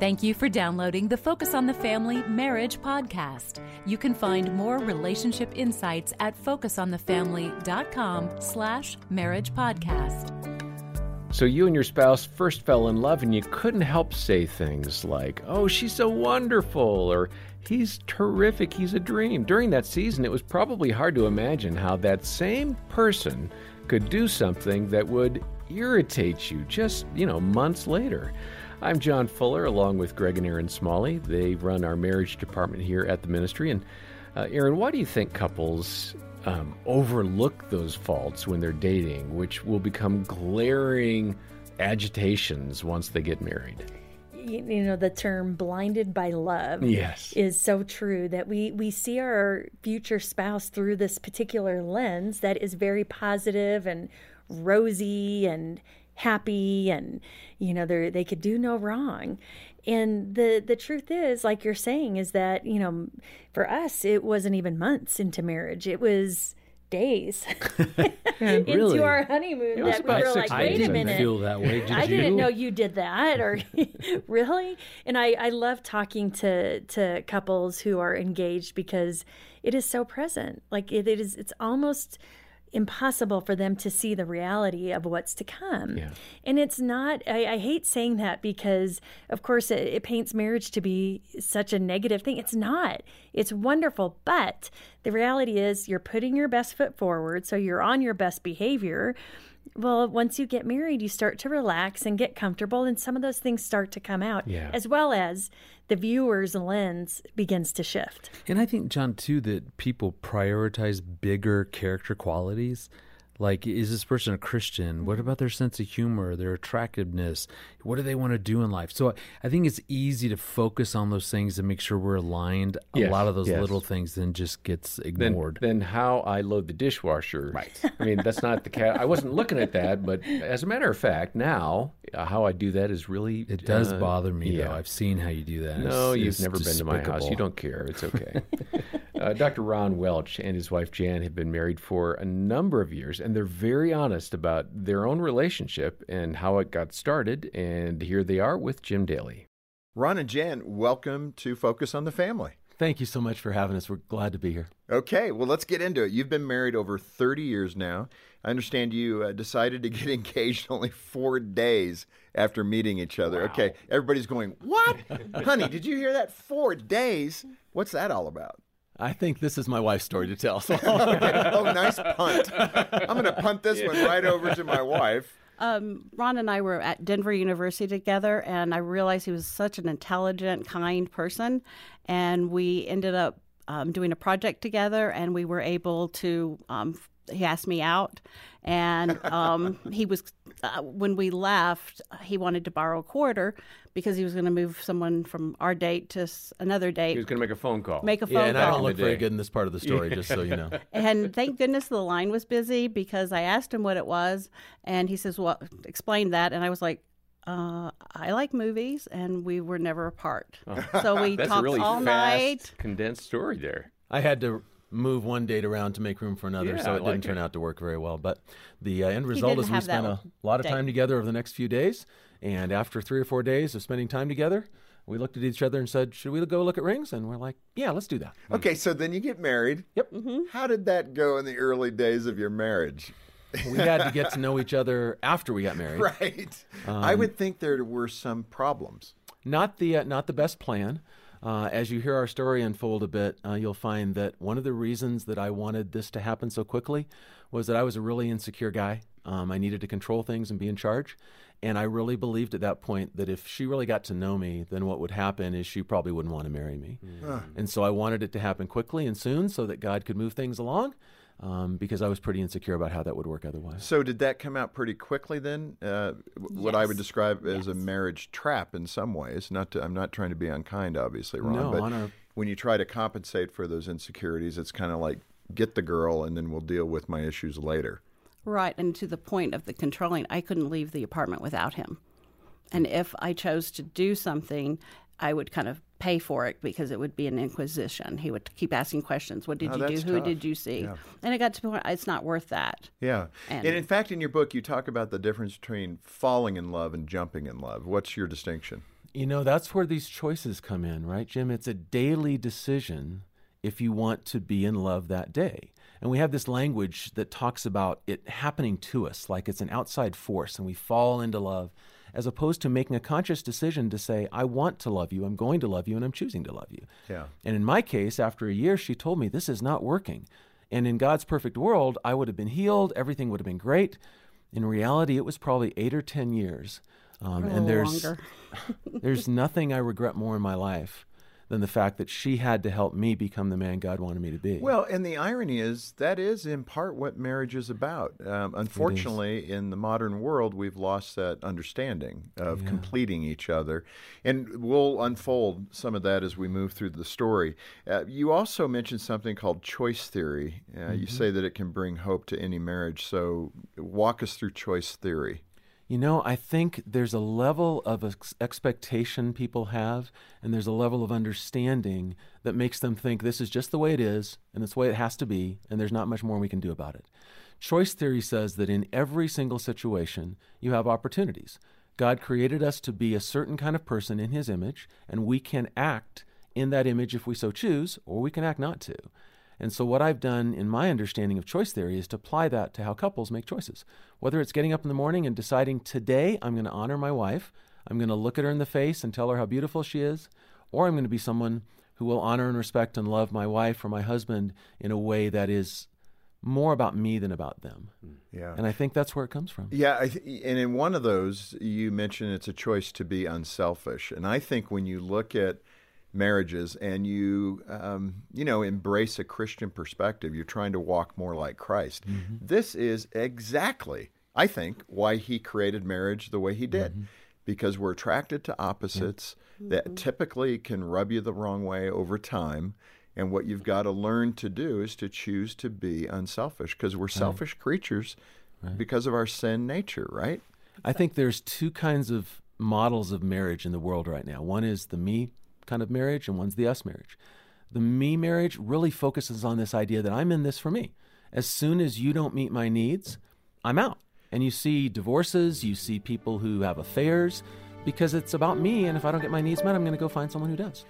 Thank you for downloading the Focus on the Family Marriage podcast. You can find more relationship insights at focusonthefamily.com slash marriage podcast. So you and your spouse first fell in love and you couldn't help say things like, "Oh, she's so wonderful," or "He's terrific, he's a dream." During that season, it was probably hard to imagine how that same person could do something that would irritate you just, you know, months later. I'm John Fuller, along with Greg and Erin Smalley. They run our marriage department here at the ministry. And uh, Erin, why do you think couples um, overlook those faults when they're dating, which will become glaring agitations once they get married? you know the term blinded by love yes is so true that we we see our future spouse through this particular lens that is very positive and rosy and happy and you know they they could do no wrong. And the the truth is like you're saying is that you know for us it wasn't even months into marriage. It was days into really? our honeymoon that we were like wait a minute. feel that way did I you? didn't know you did that or really? And I I love talking to to couples who are engaged because it is so present. Like it, it is it's almost impossible for them to see the reality of what's to come. Yeah. And it's not, I, I, hate saying that because, of course, it, it, paints marriage to be such a negative thing. It's not. It's wonderful. But the reality is, you're putting your best foot forward. So you're on your best behavior. Well, once you get married, you start to relax and get comfortable, and some of those things start to come out, yeah. as well as the viewer's lens begins to shift. And I think, John, too, that people prioritize bigger character qualities like, is this person a Christian? What about their sense of humor, their attractiveness? What do they want to do in life? So I think it's easy to focus on those things and make sure we're aligned. Yes, a lot of those yes. little things then just gets ignored. Then, then how I load the dishwasher. Right. I mean, that's not the cat. I wasn't looking at that, but as a matter of fact, now uh, how I do that is really. It does uh, bove me, yeah. though. I've seen how you do that. No, It's- you've it's never been to my house. You don't care. It's okay. uh, Dr. Ron Welch and his wife Jan have been married for a number of years, and they're very honest about their own relationship and how it got started. And here they are with Jim Daly. Ron and Jan, welcome to Focus on the Family. Thank you so much for having us. We're glad to be here. Okay, well, let's get into it. You've been married over 30 years now. I understand you uh, decided to get engaged only four days after meeting each other. Okay, everybody's going, What? Honey, did you hear that? Four days? What's that all about? I think this is my wife's story to tell. So Oh, nice punt. I'm going to punt this one right over to my wife. Um, Ron and I were at Denver University together, and I realized he was such an intelligent, kind person. And we ended up um, doing a project together, and we were able to. Um, he asked me out, and um, he was uh, when we left. He wanted to borrow a quarter because he was going to move someone from our date to s- another date. He was going to make a phone call. Make a phone yeah, and I don't look very good in this part of the story, just so you know. And thank goodness the line was busy because I asked him what it was, and he says, "Well, explain that." And I was like, uh, "I like movies," and we were never apart. So we That's a talked really all fast, night. condensed story there. I had to move one date around to make room for another, Yeah, so it like didn't turn out to work very well. But the uh, end result is we spent a lot of date. time together over the next few days. And after three or four days of spending time together, we looked at each other and said, "Should we go look at rings?" And we're like, "Yeah, let's do that." Okay, so then you get married. Yep. How did that go in the early days of your marriage? we had to get to know each other after we got married. Right. I would think there were some problems. not the uh, not the best plan. Uh, as you hear our story unfold a bit, uh, you'll find that one of the reasons that I wanted this to happen so quickly was that I was a really insecure guy. Um, I needed to control things and be in charge, and I really believed at that point that if she really got to know me, then what would happen is she probably wouldn't want to marry me. And so I wanted it to happen quickly and soon, so that God could move things along. Um, because I was pretty insecure about how that would work otherwise. So did that come out pretty quickly then? Uh, w- What I would describe as a marriage trap in some ways. Not to, I'm not trying to be unkind, obviously, Ron. No, but on our- when you try to compensate for those insecurities, it's kind of like get the girl, and then we'll deal with my issues later. Right, and to the point of the controlling, I couldn't leave the apartment without him. And if I chose to do something, I would kind of pay for it because it would be an inquisition. He would keep asking questions. What did Oh, you do? that's Who did you see? Yeah. And it got to the point it's not worth that. Yeah. And, And- in fact, in your book, you talk about the difference between falling in love and jumping in love. What's your distinction? You know, that's where these choices come in, right, Jim? It's a daily decision if you want to be in love that day. And we have this language that talks about it happening to us, like it's an outside force, and we fall into love, as opposed to making a conscious decision to say, I want to love you, I'm going to love you, and I'm choosing to love you. Yeah. And in my case, after a year, she told me, This is not working. And in God's perfect world, I would have been healed, everything would have been great. In reality, it was probably eight or 10 years. Um, and there's, there's nothing I regret more in my life than the fact that she had to help me become the man God wanted me to be. Well, and the irony is that is in part what marriage is about. Um, unfortunately, in the modern world, we've lost that understanding of Yeah. completing each other. And we'll unfold some of that as we move through the story. Uh, you also mentioned something called choice theory. Uh, You say that it can bring hope to any marriage. So walk us through choice theory. You know, I think there's a level of ex- expectation people have, and there's a level of understanding that makes them think this is just the way it is, and it's the way it has to be, and there's not much more we can do about it. Choice theory says that in every single situation, you have opportunities. God created us to be a certain kind of person in His image, and we can act in that image if we so choose, or we can act not to. And so, what I've done in my understanding of choice theory is to apply that to how couples make choices. Whether it's getting up in the morning and deciding today I'm going to honor my wife, I'm going to look at her in the face and tell her how beautiful she is, or I'm going to be someone who will honor and respect and love my wife or my husband in a way that is more about me than about them. Mm, yeah. And I think that's where it comes from. Yeah, I th- and in one of those, you mentioned it's a choice to be unselfish, and I think when you look at marriages and you, um, you know, embrace a Christian perspective, you're trying to walk more like Christ. Mm-hmm. This is exactly, I think, why He created marriage the way He did, mm-hmm. because we're attracted to opposites that mm-hmm. typically can rub you the wrong way over time. And what you've got to learn to do is to choose to be unselfish because we're selfish creatures because of our sin nature, right? I think there's two kinds of models of marriage in the world right now. One is the me kind of marriage, and one's the us marriage. The me marriage really focuses on this idea that I'm in this for me. As soon as you don't meet my needs, I'm out. And you see divorces, you see people who have affairs because it's about me, and if I don't get my needs met, I'm going to go find someone who does.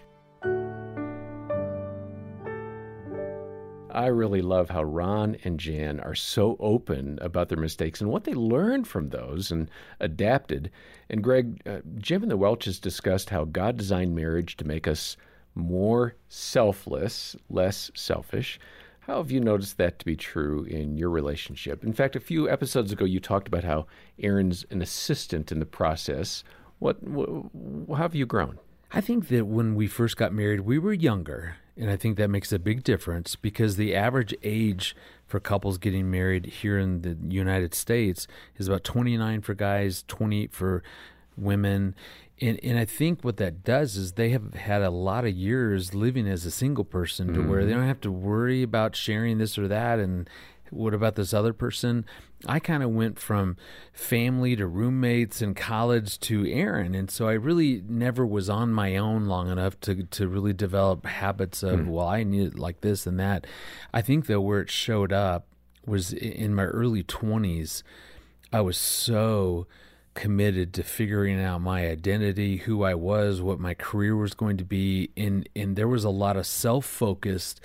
I really love how Ron and Jan are so open about their mistakes and what they learned from those and adapted. And Greg, uh, Jim and the Welches discussed how God designed marriage to make us more selfless, less selfish. How have you noticed that to be true in your relationship? In fact, a few episodes ago, you talked about how Erin's an assistant in the process. What, wh- how have you grown? I think that when we first got married, we were younger. And I think that makes a big difference because the average age for couples getting married here in the United States is about 29 for guys, 28 for women. And, and I think what that does is they have had a lot of years living as a single person to where they mm-hmm. don't have to worry about sharing this or that and what about this other person? I kind of went from family to roommates and college to Erin. And so I really never was on my own long enough to, to really develop habits of, hmm. well, I need it like this and that. I think, though, where it showed up was in my early 20s. I was so committed to figuring out my identity, who I was, what my career was going to be, and and there was a lot of self-focused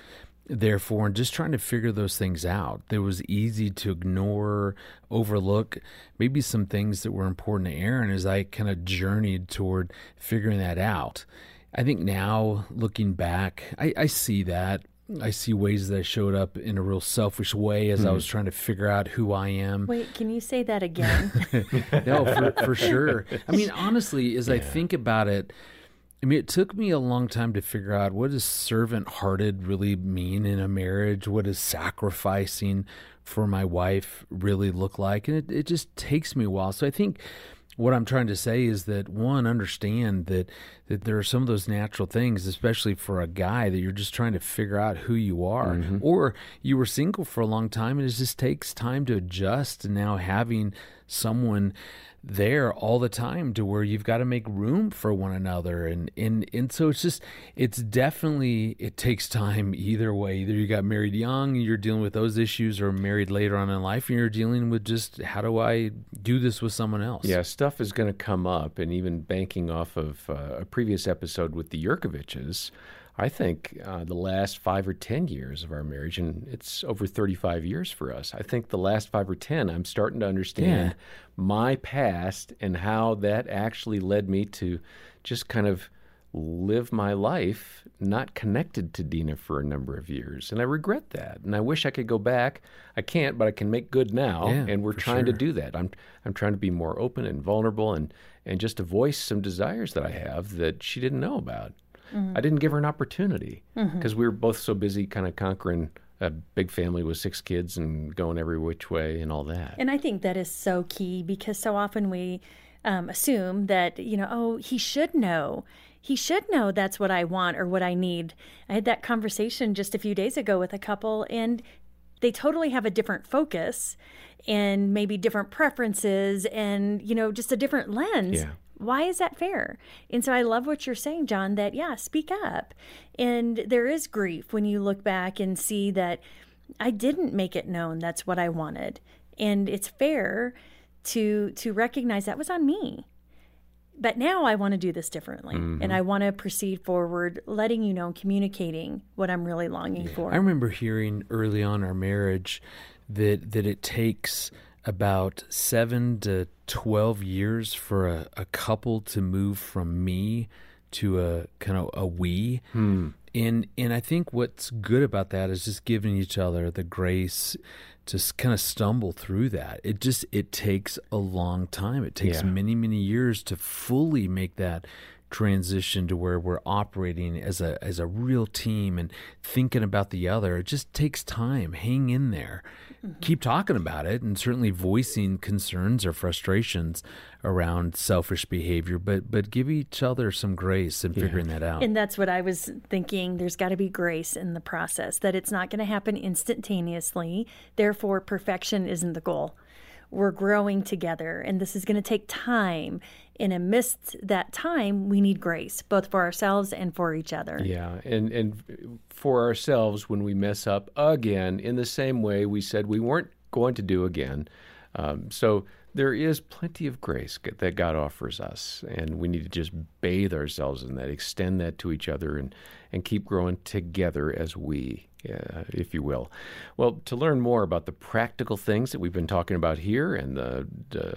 therefore and just trying to figure those things out. It was easy to ignore, overlook maybe some things that were important to Erin as I kind of journeyed toward figuring that out. I think now looking back, I, I see that. I see ways that I showed up in a real selfish way as I hmm. was trying to figure out who I am. Wait, can you say that again? no, for, for sure. I mean, honestly, as I think about it, I mean, it took me a long time to figure out what does servant-hearted really mean in a marriage. What does sacrificing for my wife really look like? And it, it just takes me a while. So I think what I'm trying to say is that one, understand that that there are some of those natural things, especially for a guy, that you're just trying to figure out who you are, mm-hmm. or you were single for a long time, and it just takes time to adjust. And now having someone there all the time to where you've got to make room for one another. And and and so it's just it's definitely it takes time either way. Either you got married young you're dealing with those issues or married later on in life and you're dealing with just how do I do this with someone else? Yeah, stuff is going to come up, and even banking off of uh, a previous episode with the Yerkoviches, I think uh, the last five or 10 years of our marriage, and it's over 35 years for us, I think the last five or 10, I'm starting to understand Yeah. my past and how that actually led me to just kind of live my life not connected to Dena for a number of years. And I regret that. And I wish I could go back. I can't, but I can make good now. Yeah, and we're trying to do that. I'm I'm trying to be more open and vulnerable and and just to voice some desires that I have that she didn't know about. I didn't give her an opportunity because we were both so busy kind of conquering a big family with six kids and going every which way and all that. And I think that is so key because so often we um, assume that, you know, oh, he should know. He should know that's what I want or what I need. I had that conversation just a few days ago with a couple, and they totally have a different focus and maybe different preferences and, you know, just a different lens. Yeah. Why is that fair? And so I love what you're saying, John, that, yeah, speak up. And there is grief when you look back and see that I didn't make it known that's what I wanted. And it's fair to to recognize that was on me. But now I want to do this differently. And mm-hmm. I want to proceed forward, letting you know, and communicating what I'm really longing for. I remember hearing early on our marriage that that it takes about seven to twelve years for a, a couple to move from me to a kind of a we. Hmm. And and I think what's good about that is just giving each other the grace to kind of stumble through that. It just it takes a long time. It takes Yeah. many many years to fully make that transition to where we're operating as a as a real team and thinking about the other. It just takes time. Hang in there. Mm-hmm. Keep talking about it and certainly voicing concerns or frustrations around selfish behavior, but but give each other some grace in figuring that out. And that's what I was thinking. There's got to be grace in the process, that it's not going to happen instantaneously. Therefore, perfection isn't the goal. We're growing together, and this is going to take time. And amidst that time, we need grace, both for ourselves and for each other. Yeah, and and for ourselves when we mess up again in the same way we said we weren't going to do again. Um, so there is plenty of grace that God offers us, and we need to just bathe ourselves in that, extend that to each other, and and keep growing together as we. Uh, if you will. Well, to learn more about the practical things that we've been talking about here and the,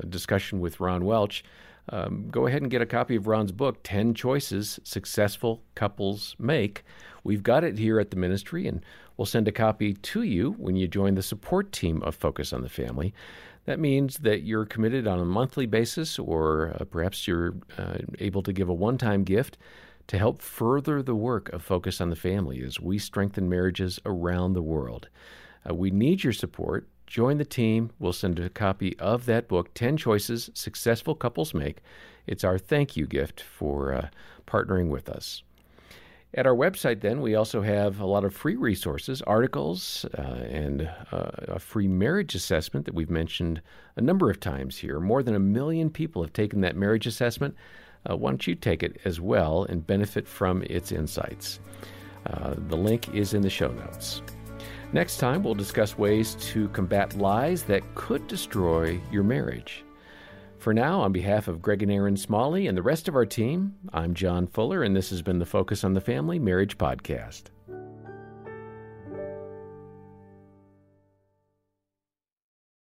discussion with Ron Welch, um, go ahead and get a copy of Ron's book, 10 Choices Successful Couples Make. We've got it here at the ministry, and we'll send a copy to you when you join the support team of Focus on the Family. That means that you're committed on a monthly basis, or uh, perhaps you're uh, able to give a one time gift to help further the work of Focus on the Family as we strengthen marriages around the world. Uh, we need your support. Join the team. We'll send a copy of that book, 10 Choices Successful Couples Make. It's our thank you gift for uh, partnering with us. At our website, then, we also have a lot of free resources, articles, uh, and uh, a free marriage assessment that we've mentioned a number of times here. More than a million people have taken that marriage assessment. Uh, why don't you take it as well and benefit from its insights? Uh, the link is in the show notes. Next time, we'll discuss ways to combat lies that could destroy your marriage. For now, on behalf of Greg and Erin Smalley and the rest of our team, I'm John Fuller, and this has been the Focus on the Family Marriage Podcast.